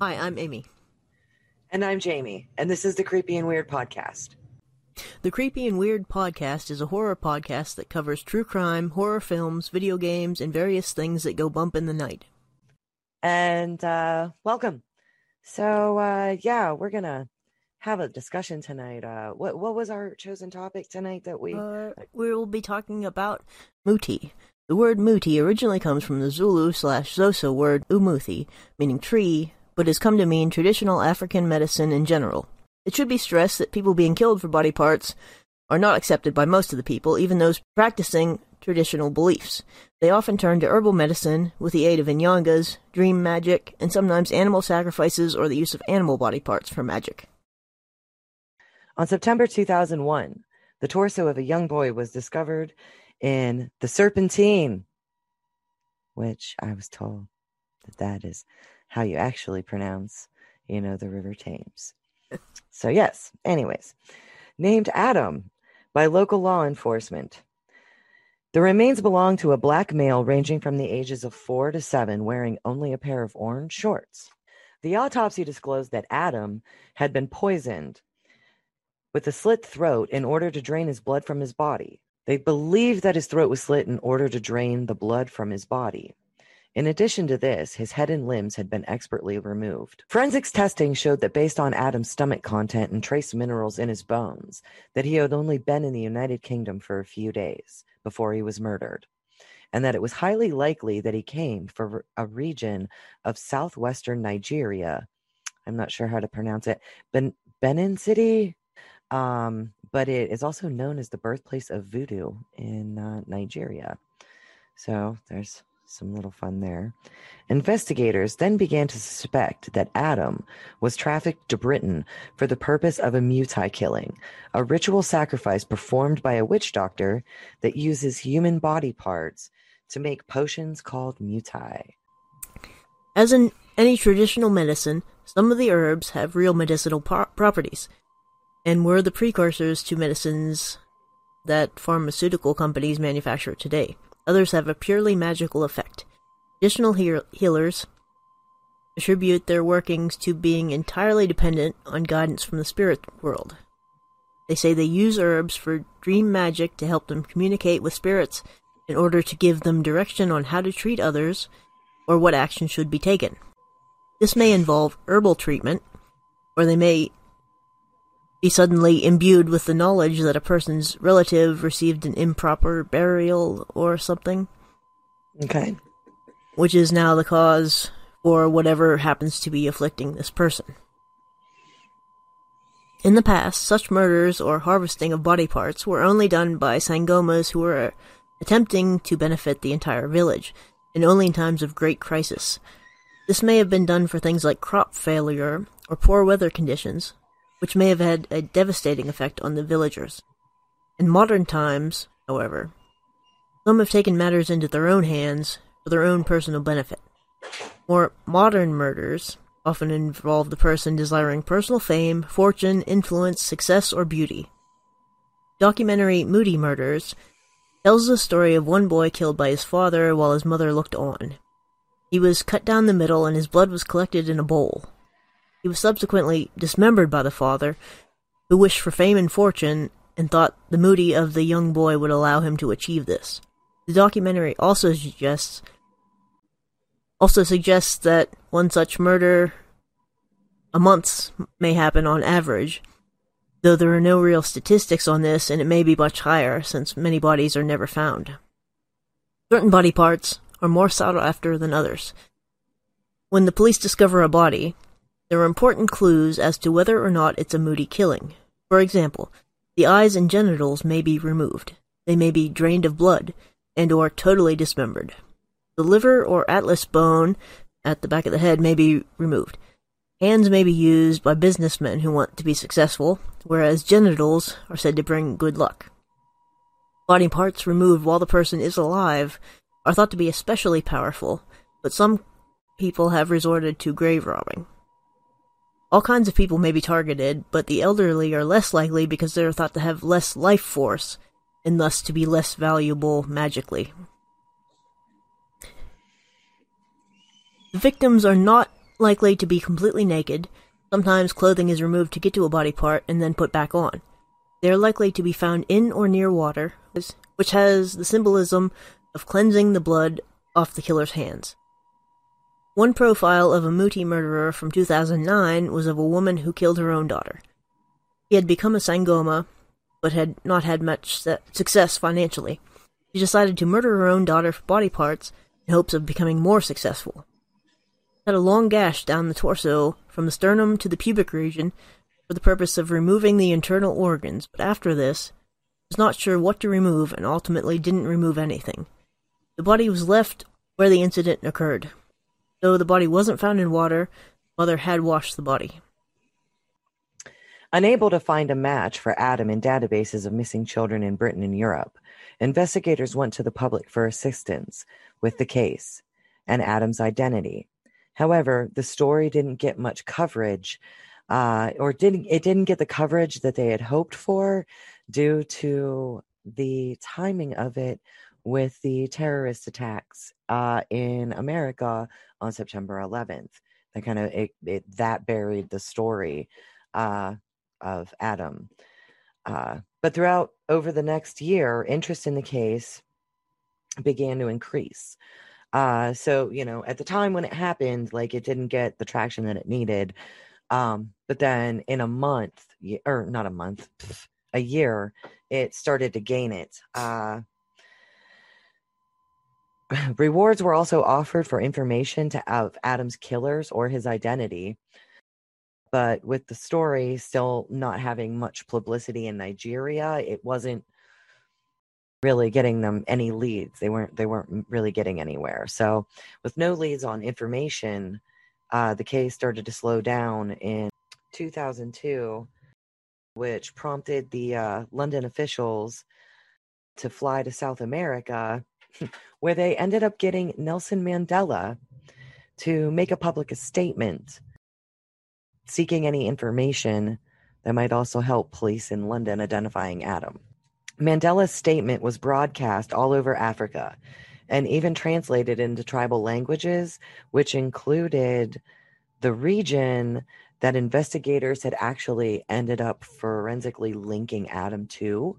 Hi, I'm Amy. And I'm Jamie, and this is the Creepy and Weird Podcast. The Creepy and Weird Podcast is a horror podcast that covers true crime, horror films, video games, and various things that go bump in the night. And uh, welcome. So, uh, yeah, we're going to have a discussion tonight. Uh, what what was our chosen topic tonight that we uh, we will be talking about muti. The word muti originally comes from the Zulu slash Xhosa word umuthi, meaning tree, but has come to mean traditional African medicine in general. It should be stressed that people being killed for body parts are not accepted by most of the people, even those practicing traditional beliefs. They often turn to herbal medicine with the aid of inyangas, dream magic, and sometimes animal sacrifices or the use of animal body parts for magic. On September 2001, the torso of a young boy was discovered in the Serpentine, which I was told that that is how you actually pronounce, you know, the River Thames. So, yes, anyways, named Adam by local law enforcement. The remains belong to a black male ranging from the ages of four to seven, wearing only a pair of orange shorts. The autopsy disclosed that Adam had been poisoned with a slit throat in order to drain his blood from his body. They believed that his throat was slit in order to drain the blood from his body. In addition to this, his head and limbs had been expertly removed. Forensics testing showed that based on Adam's stomach content and trace minerals in his bones, that he had only been in the United Kingdom for a few days before he was murdered, and that it was highly likely that he came from a region of southwestern Nigeria. I'm not sure how to pronounce it. Ben- Benin City, um, but it is also known as the birthplace of voodoo in uh, Nigeria. So there's some little fun there. Investigators then began to suspect that Adam was trafficked to Britain for the purpose of a muti killing, a ritual sacrifice performed by a witch doctor that uses human body parts to make potions called muti. As in any traditional medicine, some of the herbs have real medicinal pro- properties and were the precursors to medicines that pharmaceutical companies manufacture today. Others have a purely magical effect. Traditional he- healers attribute their workings to being entirely dependent on guidance from the spirit world. They say they use herbs for dream magic to help them communicate with spirits in order to give them direction on how to treat others or what action should be taken. This may involve herbal treatment, or they may be suddenly imbued with the knowledge that a person's relative received an improper burial or something. Okay. Which is now the cause for whatever happens to be afflicting this person. In the past, such murders or harvesting of body parts were only done by sangomas who were attempting to benefit the entire village, and only in times of great crisis. This may have been done for things like crop failure or poor weather conditions, which may have had a devastating effect on the villagers. In modern times, however, some have taken matters into their own hands for their own personal benefit. More modern murders often involve the person desiring personal fame, fortune, influence, success, or beauty. Documentary Muti Murders tells the story of one boy killed by his father while his mother looked on. He was cut down the middle and his blood was collected in a bowl. He was subsequently dismembered by the father, who wished for fame and fortune and thought the muti of the young boy would allow him to achieve this. The documentary also suggests also suggests that one such murder a month may happen on average, though there are no real statistics on this and it may be much higher since many bodies are never found. Certain body parts are more sought after than others. When the police discover a body, there are important clues as to whether or not it's a Muti killing. For example, the eyes and genitals may be removed. They may be drained of blood and or totally dismembered. The liver or atlas bone at the back of the head may be removed. Hands may be used by businessmen who want to be successful, whereas genitals are said to bring good luck. Body parts removed while the person is alive are thought to be especially powerful, but some people have resorted to grave robbing. All kinds of people may be targeted, but the elderly are less likely because they are thought to have less life force and thus to be less valuable magically. The victims are not likely to be completely naked. Sometimes clothing is removed to get to a body part and then put back on. They are likely to be found in or near water, which has the symbolism of cleansing the blood off the killer's hands. One profile of a Muti murderer from 2009 was of a woman who killed her own daughter. He had become a Sangoma, but had not had much success financially. She decided to murder her own daughter for body parts in hopes of becoming more successful. Had a long gash down the torso from the sternum to the pubic region for the purpose of removing the internal organs, but after this, was not sure what to remove and ultimately didn't remove anything. The body was left where the incident occurred. Though the body wasn't found in water, mother had washed the body. Unable to find a match for Adam in databases of missing children in Britain and Europe, investigators went to the public for assistance with the case and Adam's identity. However, the story didn't get much coverage, uh, or didn't it didn't get the coverage that they had hoped for due to the timing of it with the terrorist attacks uh, in America on September 11th. That kind of it, it, that buried the story. Uh, of Adam. Uh, but throughout over the next year, interest in the case began to increase. Uh, so, you know, at the time when it happened, like it didn't get the traction that it needed. Um, but then in a month, or not a month, a year, it started to gain it. Uh, rewards were also offered for information to of Adam's killers or his identity but with the story still not having much publicity in Nigeria, it wasn't really getting them any leads. They weren't they weren't really getting anywhere. So with no leads on information, uh, the case started to slow down in 2002, which prompted the uh, London officials to fly to South America, where they ended up getting Nelson Mandela to make a public statement seeking any information that might also help police in London identifying Adam. Mandela's statement was broadcast all over Africa and even translated into tribal languages, which included the region that investigators had actually ended up forensically linking Adam to.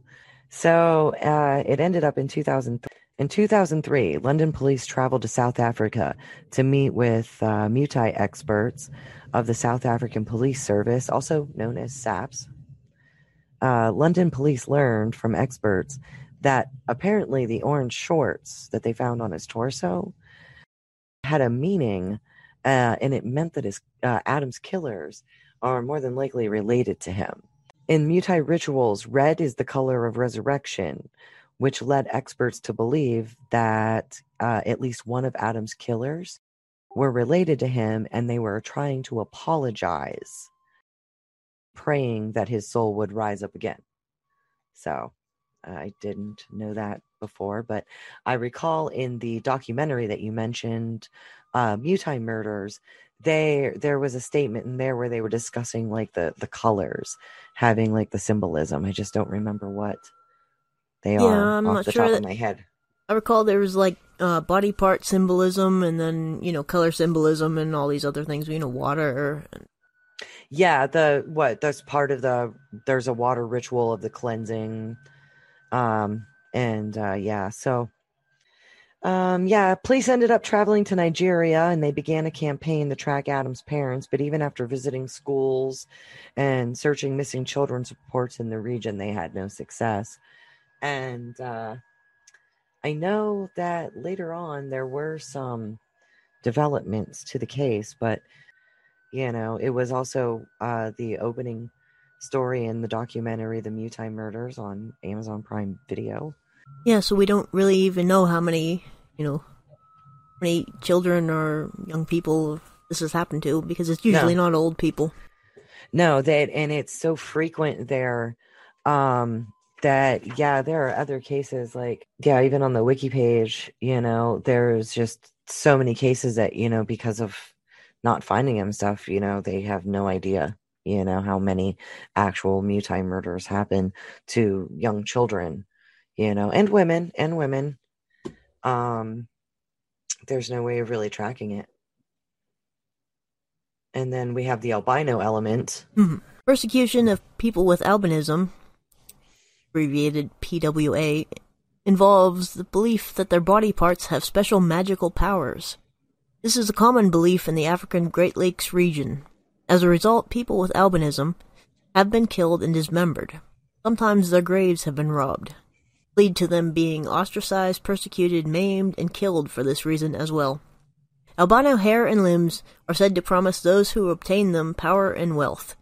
So uh, it ended up in 2003. In 2003, London police traveled to South Africa to meet with uh, Mutai experts of the South African Police Service, also known as SAPS, uh, London police learned from experts that apparently the orange shorts that they found on his torso had a meaning, uh, and it meant that his uh, Adam's killers are more than likely related to him. In Mutai rituals, red is the color of resurrection, which led experts to believe that uh, at least one of Adam's killers were related to him and they were trying to apologize, praying that his soul would rise up again. So I didn't know that before, but I recall in the documentary that you mentioned, uh, Murders, they there was a statement in there where they were discussing like the the colors having like the symbolism. I just don't remember what they yeah, are I'm off not the sure top of my head. I recall there was like uh, body part symbolism and then you know color symbolism and all these other things. You know, water. Yeah, the what? That's part of the. There's a water ritual of the cleansing, um, and uh, yeah, so. Um, yeah, police ended up traveling to Nigeria and they began a campaign to track Adam's parents. But even after visiting schools and searching missing children's reports in the region, they had no success. And uh, I know that later on there were some developments to the case, but you know, it was also uh, the opening story in the documentary The Mutai Murders on Amazon Prime Video. Yeah, so we don't really even know how many, you know, many children or young people this has happened to because it's usually no. not old people. No, that and it's so frequent there. Um that yeah there are other cases like yeah even on the wiki page you know there's just so many cases that you know because of not finding him stuff you know they have no idea you know how many actual mutai murders happen to young children you know and women and women um there's no way of really tracking it And then we have the albino element. Mhm. Persecution of people with albinism, abbreviated PWA, involves the belief that their body parts have special magical powers. This is a common belief in the African Great Lakes region. As a result, people with albinism have been killed and dismembered. Sometimes their graves have been robbed, lead to them being ostracized, persecuted, maimed, and killed for this reason as well. Albino hair and limbs are said to promise those who obtain them power and wealth.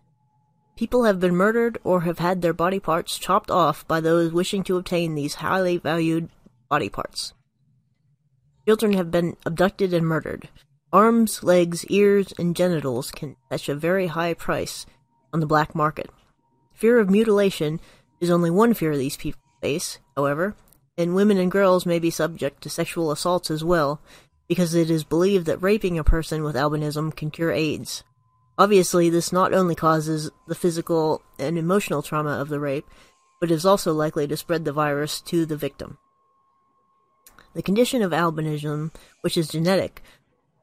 People have been murdered or have had their body parts chopped off by those wishing to obtain these highly valued body parts. Children have been abducted and murdered. Arms, legs, ears, and genitals can fetch a very high price on the black market. Fear of mutilation is only one fear these people face, however, and women and girls may be subject to sexual assaults as well, because it is believed that raping a person with albinism can cure AIDS. Obviously, this not only causes the physical and emotional trauma of the rape, but is also likely to spread the virus to the victim. The condition of albinism, which is genetic,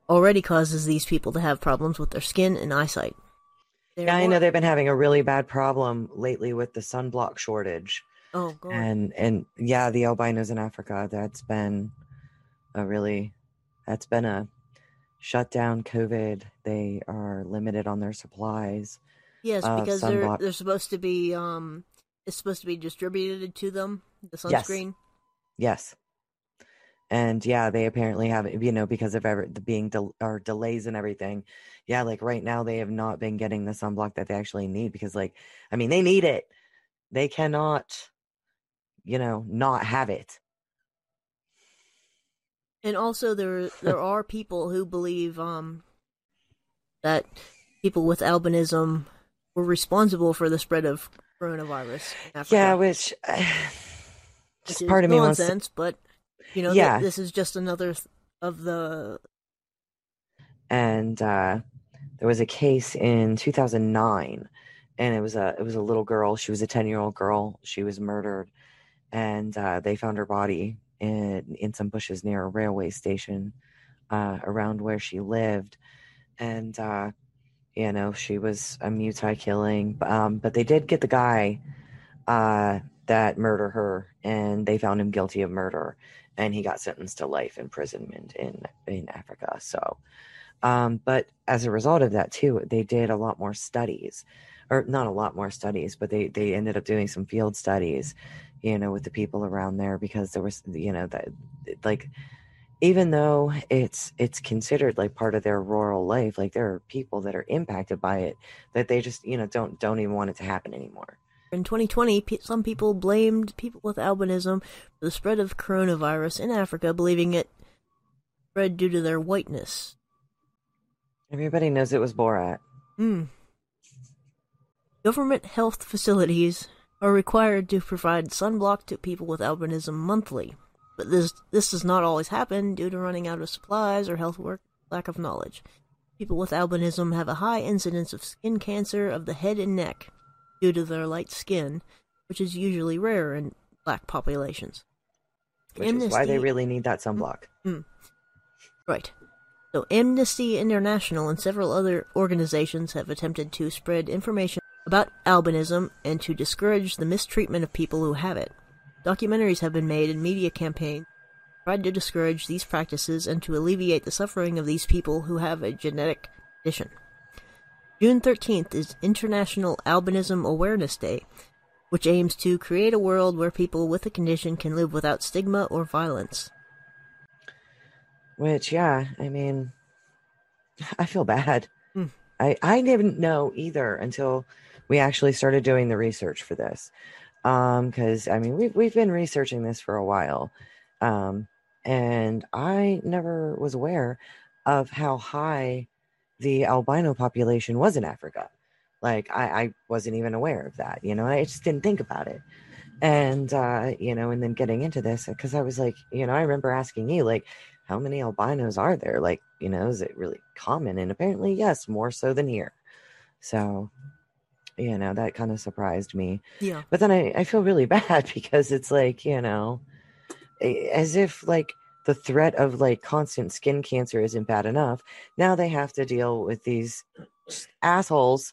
already causes these people to have problems with their skin and eyesight. They're Yeah, I know they've been having a really bad problem lately with the sunblock shortage. Oh, God. And and yeah, the albinos in Africa, that's been a really that's been a shutdown COVID. They are limited on their supplies. yes, uh, because they're they're supposed to be um, it's supposed to be distributed to them the sunscreen. Yes. And yeah, they apparently have you know because of ever being del- or delays and everything. Yeah, like right now they have not been getting the sunblock that they actually need because like I mean they need it. They cannot you know not have it. And also, there there are people who believe um, that people with albinism were responsible for the spread of coronavirus. Yeah, which which just is part of me wants to, nonsense, but you know, th- Yeah. this is just another th- of the and uh, there was a case in 2009 and it was a it was a little girl she was a 10 year old girl she was murdered and uh, they found her body in in some bushes near a railway station uh, around where she lived. And uh, you know she was a muti killing um, but they did get the guy uh, that murdered her and they found him guilty of murder and he got sentenced to life imprisonment in in africa so um, but as a result of that too, they did a lot more studies, or not a lot more studies, but they they ended up doing some field studies, you know, with the people around there because there was, you know, that like even though it's it's considered like part of their rural life, like there are people that are impacted by it that they just you know don't don't even want it to happen anymore. in 2020. Some people blamed people with albinism for the spread of coronavirus in Africa, believing it spread due to their whiteness. Everybody knows it was Borat. Hmm. Government health facilities are required to provide sunblock to people with albinism monthly, but this this does not always happen due to running out of supplies or health work lack of knowledge. People with albinism have a high incidence of skin cancer of the head and neck due to their light skin, which is usually rare in black populations. Which is why they really need that sunblock. Mm-hmm. Right. So Amnesty International and several other organizations have attempted to spread information about albinism and to discourage the mistreatment of people who have it. Documentaries have been made and media campaigns tried to discourage these practices and to alleviate the suffering of these people who have a genetic condition. June 13th is International Albinism Awareness Day, which aims to create a world where people with the condition can live without stigma or violence. Which, yeah, I mean, I feel bad. Hmm. I I didn't know either until we actually started doing the research for this. Um, because I mean, we've we've been researching this for a while, um, and I never was aware of how high the albino population was in Africa. Like, I I wasn't even aware of that. You know, I just didn't think about it. And uh, you know, and then getting into this because I was like, you know, I remember asking you like how many albinos are there? Like, you know, is it really common? And apparently, yes, more so than here. So, you know, that kind of surprised me. Yeah. But then I, I feel really bad because it's like, you know, as if like the threat of like constant skin cancer isn't bad enough. Now they have to deal with these assholes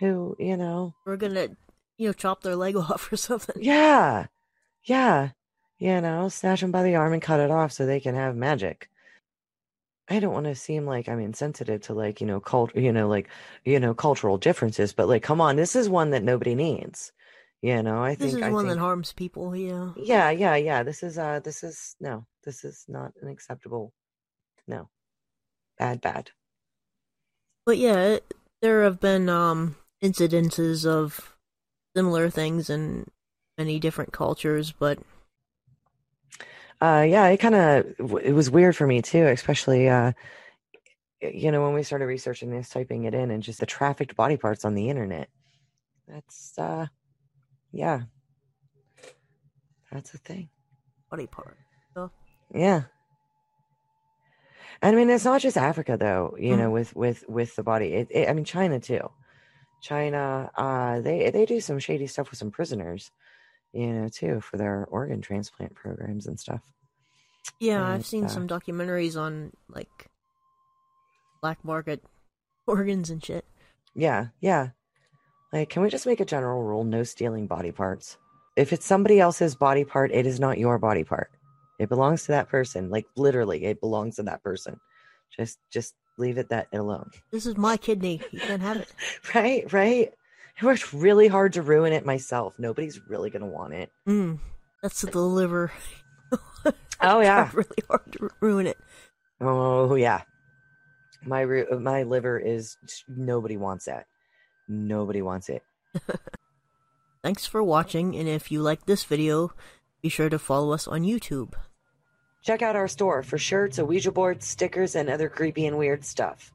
who, you know, We're gonna, you know, chop their leg off or something. yeah, yeah, you know, snatch them by the arm and cut it off so they can have magic. I don't want to seem like I'm insensitive to like, you know, cult, you know, like, you know, cultural differences, but like, come on, this is one that nobody needs. You know, I This think this is I one think, that harms people, yeah. yeah, yeah, yeah. This is uh this is no, this is not an acceptable no. Bad, bad. But yeah, it, there have been um incidences of similar things in many different cultures, but Uh yeah, it kind of it was weird for me too, especially uh you know, when we started researching this, typing it in and just the trafficked body parts on the internet. That's uh yeah. That's a thing. body part. Yeah. And I mean, it's not just Africa though, you Mm. know, with with with the body. It, it, I mean, China too. China, uh, they they do some shady stuff with some prisoners, you know, too, for their organ transplant programs and stuff. Yeah, And, I've seen uh, some documentaries on like black market organs and shit. Yeah, yeah. Like, can we just make a general rule: no stealing body parts? If it's somebody else's body part, it is not your body part. It belongs to that person. Like literally, it belongs to that person. Just just leave it that alone. This is my kidney. You can't have it. Right, right. I worked really hard to ruin it myself. Nobody's really gonna want it. Mm, that's the liver. Oh yeah. Really hard to ruin it. Oh yeah. My my liver is nobody wants that. Nobody wants it. Thanks for watching, and if you like this video, be sure to follow us on YouTube. Check out our store for shirts, Ouija boards, stickers, and other creepy and weird stuff.